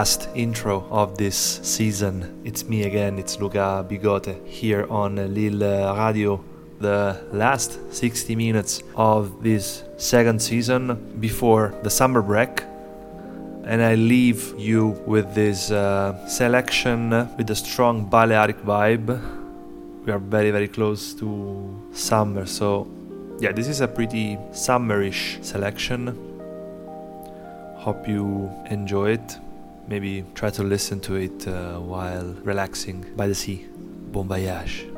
last intro of this season. It's me again, it's Luca Bigote here on LYL Radio, the last 60 minutes of this second season before the summer break. And I leave you with this uh, selection with a strong Balearic vibe. We are very, very close to summer, so yeah, this is a pretty summerish selection. Hope you enjoy it maybe try to listen to it uh, while relaxing by the sea. Bon voyage.